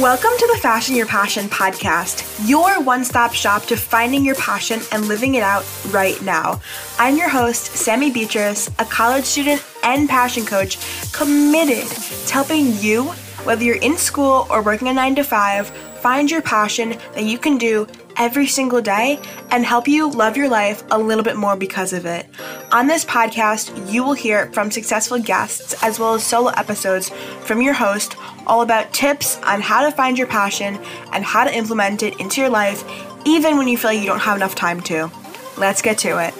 Welcome to the Fashion Your Passion podcast, your one stop shop to finding your passion and living it out right now. I'm your host, Sammi Beatrice, a college student and passion coach committed to helping you, whether you're in school or working a nine to five, find your passion that you can do every single day and help you love your life a little bit more because of it. On this podcast, you will hear from successful guests as well as solo episodes from your host all about tips on how to find your passion and how to implement it into your life, even when you feel like you don't have enough time to. Let's get to it.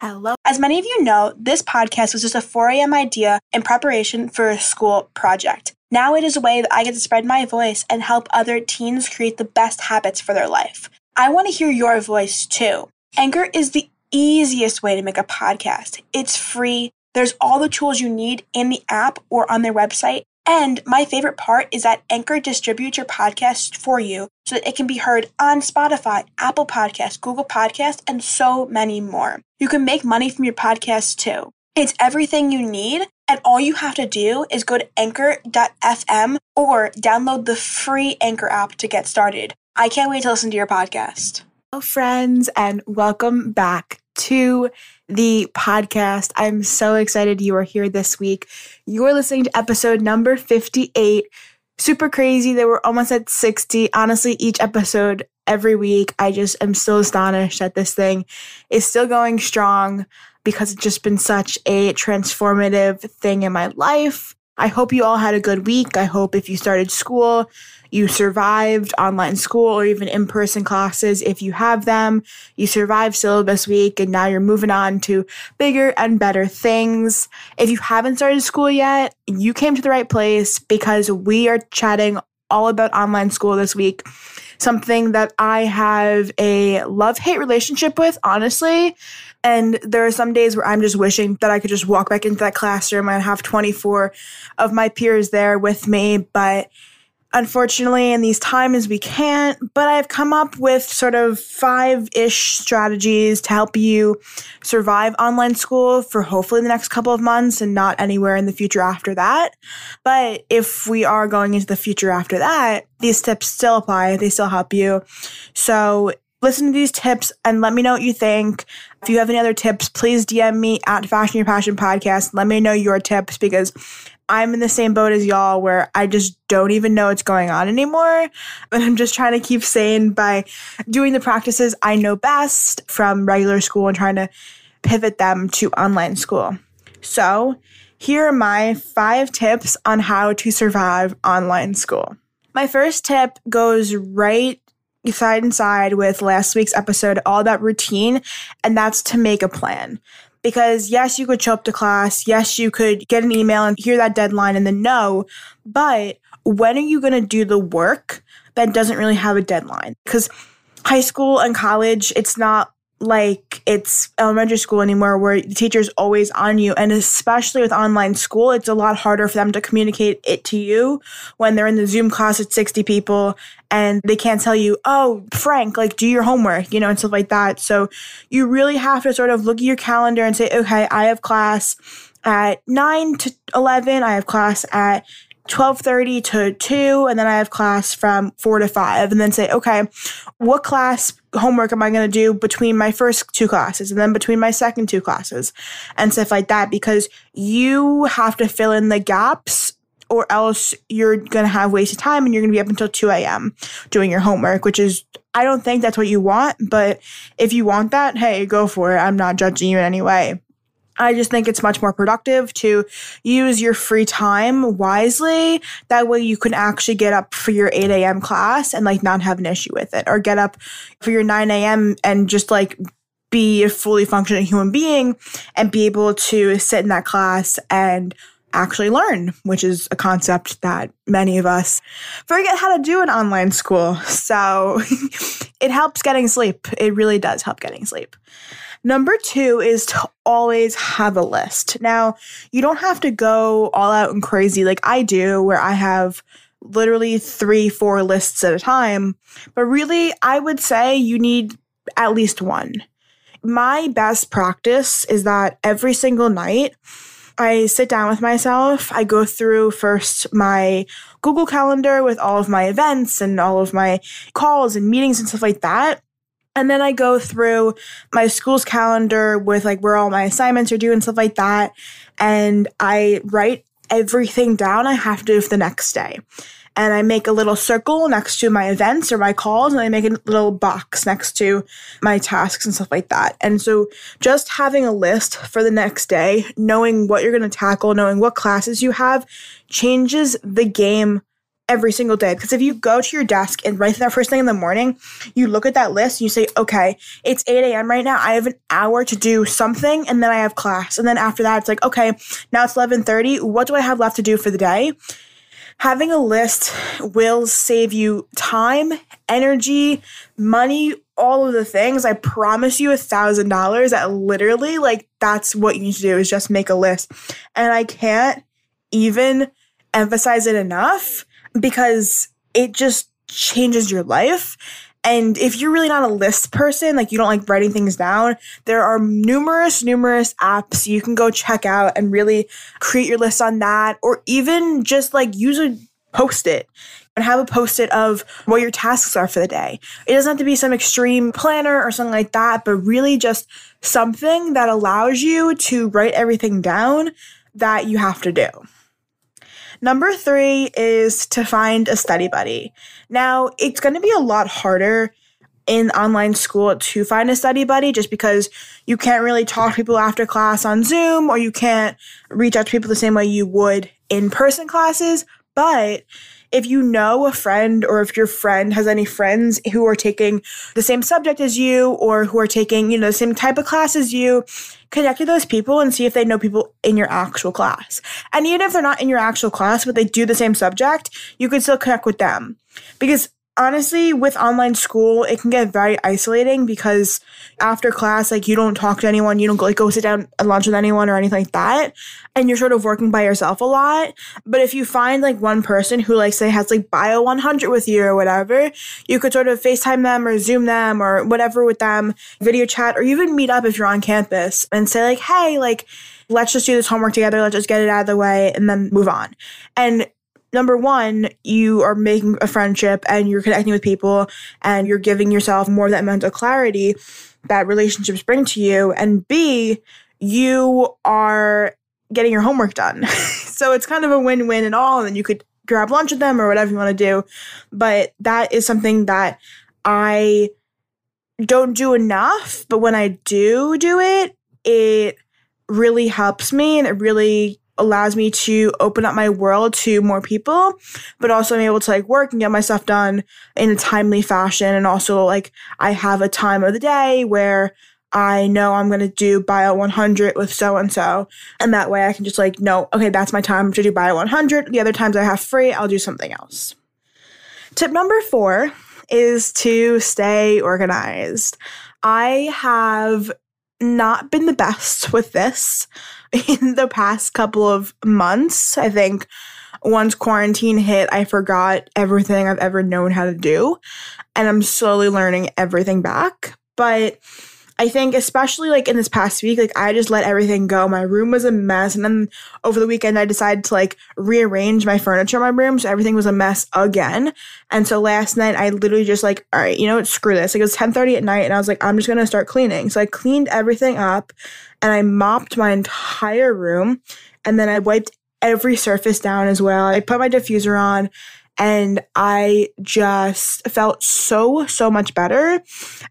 Hello. As many of you know, this podcast was just a 4 a.m. idea in preparation for a school project. Now it is a way that I get to spread my voice and help other teens create the best habits for their life. I want to hear your voice too. Anchor is the easiest way to make a podcast. It's free. There's all the tools you need in the app or on their website, and my favorite part is that Anchor distributes your podcast for you so that it can be heard on Spotify, Apple Podcasts, Google Podcasts, and so many more. You can make money from your podcast too. It's everything you need, and all you have to do is go to anchor.fm or download the free Anchor app to get started. I can't wait to listen to your podcast. Hello, friends, and welcome back to the podcast. I'm so excited you are here this week. You're listening to episode number 58. Super crazy that we're almost at 60. Honestly, each episode every week, I just am still astonished that this thing is still going strong because it's just been such a transformative thing in my life. I hope you all had a good week. I hope if you started school, you survived online school or even in person classes if you have them. You survived syllabus week and now you're moving on to bigger and better things. If you haven't started school yet, you came to the right place because we are chatting all about online school this week. Something that I have a love hate relationship with, honestly. And there are some days where I'm just wishing that I could just walk back into that classroom and have 24 of my peers there with me. But unfortunately, in these times, we can't. But I've come up with sort of five ish strategies to help you survive online school for hopefully the next couple of months and not anywhere in the future after that. But if we are going into the future after that, these tips still apply, they still help you. So listen to these tips and let me know what you think. If you have any other tips, please DM me at Fashion Your Passion Podcast. Let me know your tips because I'm in the same boat as y'all where I just don't even know what's going on anymore. And I'm just trying to keep sane by doing the practices I know best from regular school and trying to pivot them to online school. So, here are my five tips on how to survive online school. My first tip goes right side and side with last week's episode all about routine, and that's to make a plan. Because yes, you could show up to class. Yes, you could get an email and hear that deadline and then no. But when are you going to do the work that doesn't really have a deadline? Because high school and college, it's not like it's elementary school anymore where the teacher's always on you. And especially with online school it's a lot harder for them to communicate it to you when they're in the zoom class at 60 people and they can't tell you oh frank like do your homework you know and stuff like that. So you really have to sort of look at your calendar and say okay i have class at 9 to 11 i have class at 12:30 to 2 and then I have class from 4 to 5 and then say okay what class homework am I going to do between my first two classes and then between my second two classes and stuff like that because you have to fill in the gaps or else you're going to have wasted time and you're going to be up until 2 a.m. doing your homework, which is, I don't think that's what you want. But if you want that, hey, go for it. I'm not judging you in any way. I just think it's much more productive to use your free time wisely. That way you can actually get up for your 8 a.m. class and like not have an issue with it or get up for your 9 a.m. and just like be a fully functioning human being and be able to sit in that class and actually learn, which is a concept that many of us forget how to do in online school. So it helps getting sleep. It really does help getting sleep. Number two is to always have a list. Now, you don't have to go all out and crazy like I do, where I have literally three, four lists at a time. But really, I would say you need at least one. My best practice is that every single night, I sit down with myself. I go through first my Google Calendar with all of my events and all of my calls and meetings and stuff like that. And then I go through my school's calendar with like where all my assignments are due and stuff like that. And I write everything down I have to do for the next day and I make a little circle next to my events or my calls, and I make a little box next to my tasks and stuff like that. And so just having a list for the next day, knowing what you're going to tackle, knowing what classes you have, changes the game every single day. Because if you go to your desk and right there first thing in the morning, you look at that list and you say, okay, it's 8 a.m. right now. I have an hour to do something and then I have class. And then after that, it's like, okay, now it's 1130. What do I have left to do for the day? Having a list will save you time, energy, money, all of the things. I promise you a thousand dollars that literally like that's what you need to do is just make a list. And I can't even emphasize it enough because it just changes your life. And if you're really not a list person, like you don't like writing things down, there are numerous, numerous apps you can go check out and really create your list on that, or even just like use a post it and have a post it of what your tasks are for the day. It doesn't have to be some extreme planner or something like that, but really just something that allows you to write everything down that you have to do. Number three is to find a study buddy. Now, it's going to be a lot harder in online school to find a study buddy just because you can't really talk to people after class on Zoom or you can't reach out to people the same way you would in person classes. But if you know a friend or if your friend has any friends who are taking the same subject as you or who are taking, you know, the same type of class as you, connect with those people and see if they know people in your actual class. And even if they're not in your actual class, but they do the same subject, you can still connect with them. Because honestly, with online school, it can get very isolating because after class, like you don't talk to anyone, you don't like go sit down and lunch with anyone or anything like that, and you're sort of working by yourself a lot. But if you find like one person who like say has like bio 100 with you or whatever, you could sort of FaceTime them or Zoom them or whatever with them, video chat, or even meet up if you're on campus and say like, hey, like let's just do this homework together. Let's just get it out of the way and then move on. And number one, you are making a friendship and you're connecting with people and you're giving yourself more of that mental clarity that relationships bring to you. And B, you are getting your homework done. so it's kind of a win win and all. And you could grab lunch with them or whatever you want to do. But that is something that I don't do enough. But when I do do it, it really helps me and it really allows me to open up my world to more people, but also I'm able to like work and get my stuff done in a timely fashion. And also like I have a time of the day where I know I'm going to do bio 100 with so and so. And that way I can just like, know, okay, that's my time to do bio 100. The other times I have free, I'll do something else. Tip number four is to stay organized. I have not been the best with this in the past couple of months. I think once quarantine hit, I forgot everything I've ever known how to do. And I'm slowly learning everything back. But I think especially like in this past week, like I just let everything go. My room was a mess. And then over the weekend I decided to like rearrange my furniture in my room. So everything was a mess again. And so last night I literally just like, all right, you know what, screw this. Like it was 10:30 at night and I was like, I'm just gonna start cleaning. So I cleaned everything up and I mopped my entire room and then I wiped every surface down as well. I put my diffuser on and I just felt so, so much better.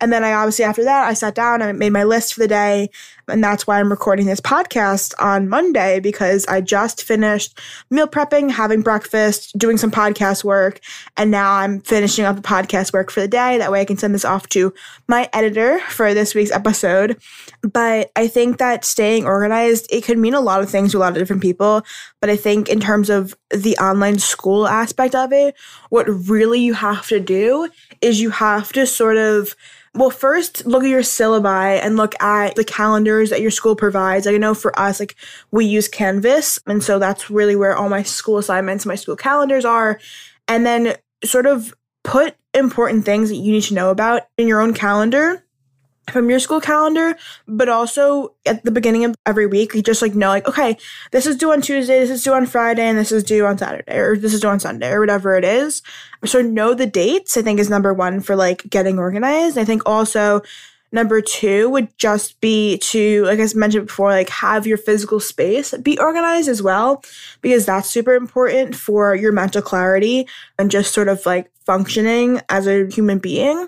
And then I obviously, after that, I sat down, I made my list for the day, and that's why I'm recording this podcast on Monday because I just finished meal prepping, having breakfast, doing some podcast work, and now I'm finishing up the podcast work for the day. That way I can send this off to my editor for this week's episode. But I think that staying organized, it could mean a lot of things to a lot of different people. But I think in terms of the online school aspect of it, what really you have to do is you have to sort of well, first look at your syllabi and look at the calendars that your school provides. Like I know for us, like we use Canvas, and so that's really where all my school assignments, my school calendars are. And then sort of put important things that you need to know about in your own calendar from your school calendar, but also at the beginning of every week, you just like know, like, okay, this is due on Tuesday, this is due on Friday, and this is due on Saturday, or this is due on Sunday, or whatever it is. So know the dates, I think, is number one for like getting organized. I think also number two would just be to, like I mentioned before, like have your physical space be organized as well, because that's super important for your mental clarity and just sort of like functioning as a human being.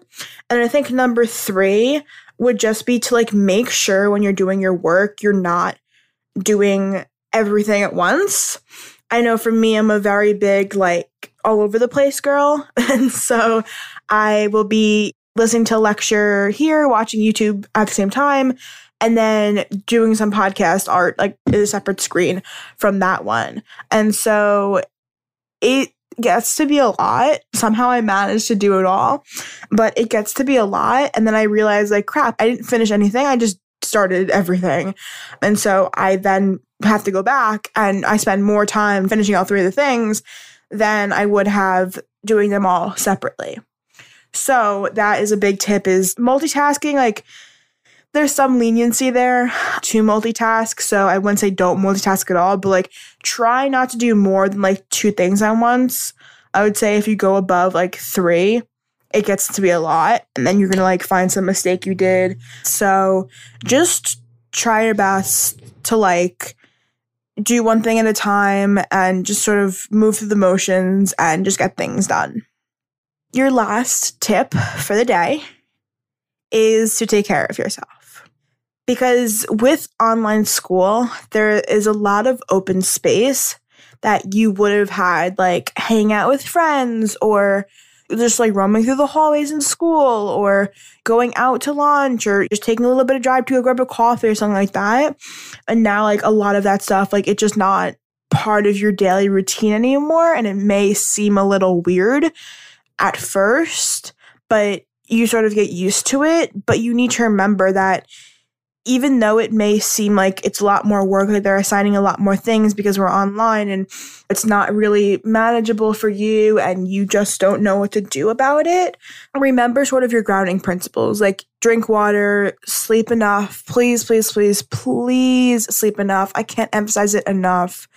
And I think number three would just be to like make sure when you're doing your work, you're not doing everything at once. I know for me, I'm a very big, like, all over the place girl. And so I will be listening to a lecture here, watching YouTube at the same time, and then doing some podcast art, like, in a separate screen from that one. And so it gets to be a lot. Somehow I managed to do it all, but it gets to be a lot. And then I realized, like, crap, I didn't finish anything. I just started everything. And so I then have to go back and I spend more time finishing all three of the things than I would have doing them all separately. So that is a big tip is multitasking like there's some leniency there to multitask. So I wouldn't say don't multitask at all, but like try not to do more than like two things at once. I would say if you go above like three, it gets to be a lot. And then you're going to like find some mistake you did. So just try your best to like do one thing at a time and just sort of move through the motions and just get things done. Your last tip for the day is to take care of yourself because with online school, there is a lot of open space that you would have had, like hang out with friends or just like roaming through the hallways in school or going out to lunch or just taking a little bit of drive to go grab a coffee or something like that. And now, like a lot of that stuff, like it's just not part of your daily routine anymore. And it may seem a little weird at first, but you sort of get used to it. But you need to remember that even though it may seem like it's a lot more work, like they're assigning a lot more things because we're online and it's not really manageable for you and you just don't know what to do about it, remember sort of your grounding principles like drink water, sleep enough. Please, please, please, please sleep enough. I can't emphasize it enough.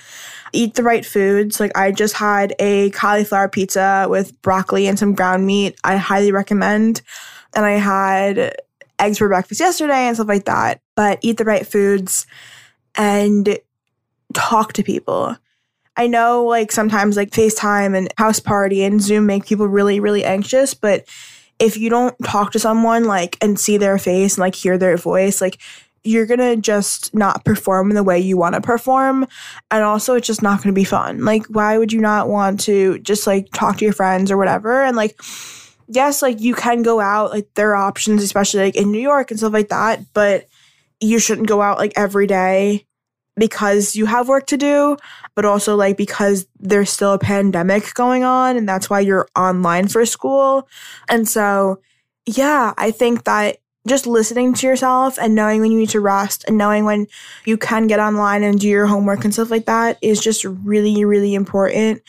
Eat the right foods. Like I just had a cauliflower pizza with broccoli and some ground meat. I highly recommend. And I had eggs for breakfast yesterday and stuff like that. But eat the right foods and talk to people. I know like sometimes like FaceTime and house party and Zoom make people really, really anxious, but if you don't talk to someone like and see their face and like hear their voice, like you're gonna just not perform the way you want to perform and also it's just not gonna be fun like why would you not want to just like talk to your friends or whatever and like yes, like you can go out, like there are options, especially like in New York and stuff like that, but you shouldn't go out like every day because you have work to do, but also like because there's still a pandemic going on and that's why you're online for school. And so, yeah, I think that just listening to yourself and knowing when you need to rest and knowing when you can get online and do your homework and stuff like that is just really, really important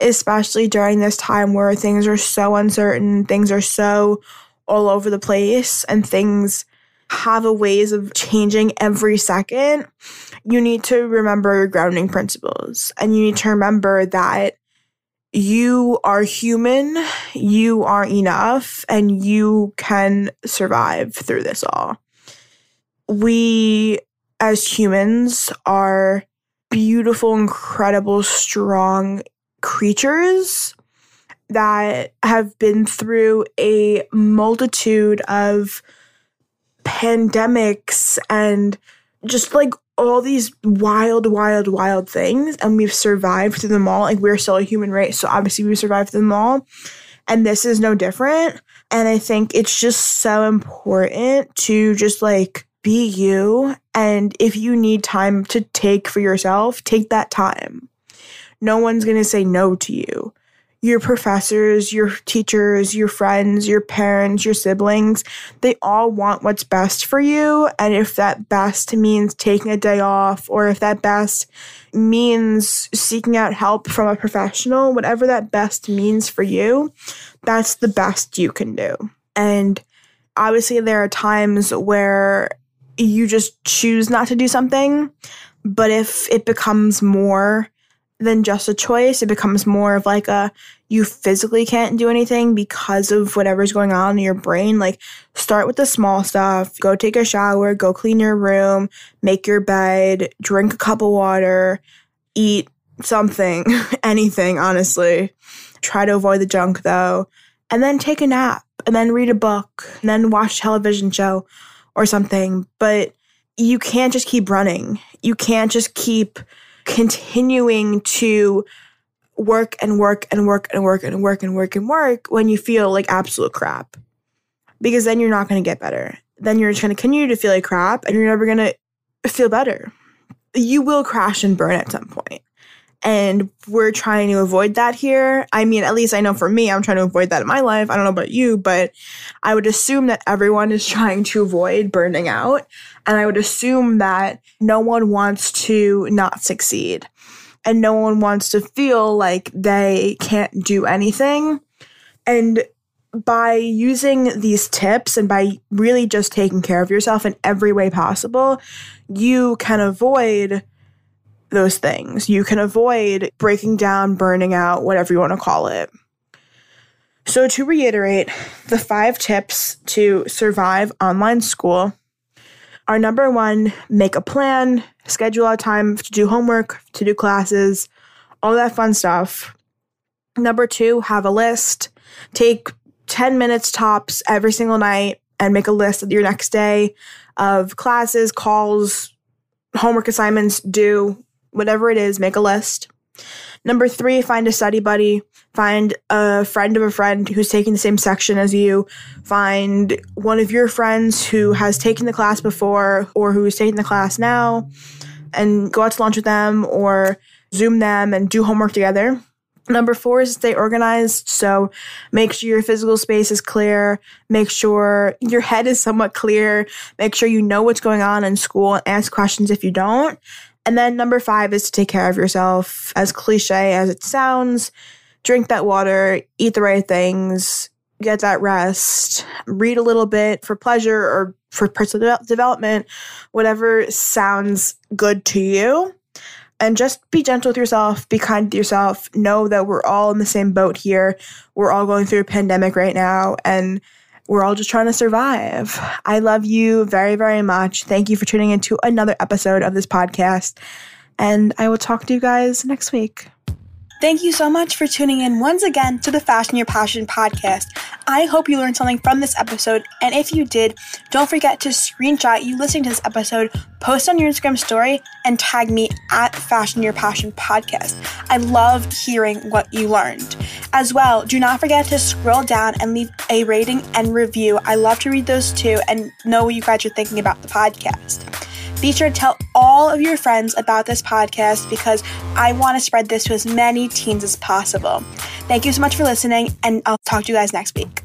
especially during this time where things are so uncertain, things are so all over the place, and things have a ways of changing every second, you need to remember your grounding principles. And you need to remember that you are human, you are enough, and you can survive through this all. We, as humans, are beautiful, incredible, strong, creatures that have been through a multitude of pandemics and just like all these wild, wild, wild things, and we've survived through them all. Like we're still a human race, so obviously we survived them all. And this is no different. And I think it's just so important to just like be you. And if you need time to take for yourself, take that time no one's to say no to you. Your professors, your teachers, your friends, your parents, your siblings, they all want what's best for you. And if that best means taking a day off, or if that best means seeking out help from a professional, whatever that best means for you, that's the best you can do. And Obviously, there are times where you just choose not to do something, but if it becomes more than just a choice, it becomes more of like a you physically can't do anything because of whatever's going on in your brain. Like, start with the small stuff. Go take a shower, go clean your room, make your bed, drink a cup of water, eat something, anything, honestly. Try to avoid the junk though. And then take a nap, and then read a book, and then watch a television show or something. But you can't just keep running. You can't just keep continuing to work and work and work and work and work and work and work when you feel like absolute crap. Because then you're not going to get better. Then you're just going to continue to feel like crap and you're never going to feel better. You will crash and burn at some point. And we're trying to avoid that here. I mean, at least I know for me, I'm trying to avoid that in my life. I don't know about you, but I would assume that everyone is trying to avoid burning out. And I would assume that no one wants to not succeed and no one wants to feel like they can't do anything. And by using these tips and by really just taking care of yourself in every way possible, you can avoid those things. You can avoid breaking down, burning out, whatever you want to call it. So, to reiterate, the five tips to survive online school are number one, make a plan, schedule out time to do homework, to do classes, all that fun stuff. Number two, have a list. Take 10 minutes tops every single night and make a list of your next day of classes, calls, homework assignments, do whatever it is, make a list. Number three, find a study buddy. Find a friend of a friend who's taking the same section as you. Find one of your friends who has taken the class before or who is taking the class now and go out to lunch with them or Zoom them and do homework together. Number four is stay organized. So make sure your physical space is clear. Make sure your head is somewhat clear. Make sure you know what's going on in school and ask questions if you don't. And then number five is to take care of yourself. As cliche as it sounds, drink that water, eat the right things, get that rest, read a little bit for pleasure or for personal development, whatever sounds good to you. And just be gentle with yourself, be kind to yourself. Know that we're all in the same boat here. We're all going through a pandemic right now. And we're all just trying to survive. I love you very, very much. Thank you for tuning into another episode of this podcast. And I will talk to you guys next week. Thank you so much for tuning in once again to the Fashion Your Passion podcast. I hope you learned something from this episode, and if you did, don't forget to screenshot you listening to this episode, post on your Instagram story, and tag me at Fashion Your Passion podcast. I love hearing what you learned. As well, do not forget to scroll down and leave a rating and review. I love to read those too and know what you guys are thinking about the podcast. Be sure to tell all of your friends about this podcast because I want to spread this to as many teens as possible. Thank you so much for listening, and I'll talk to you guys next week.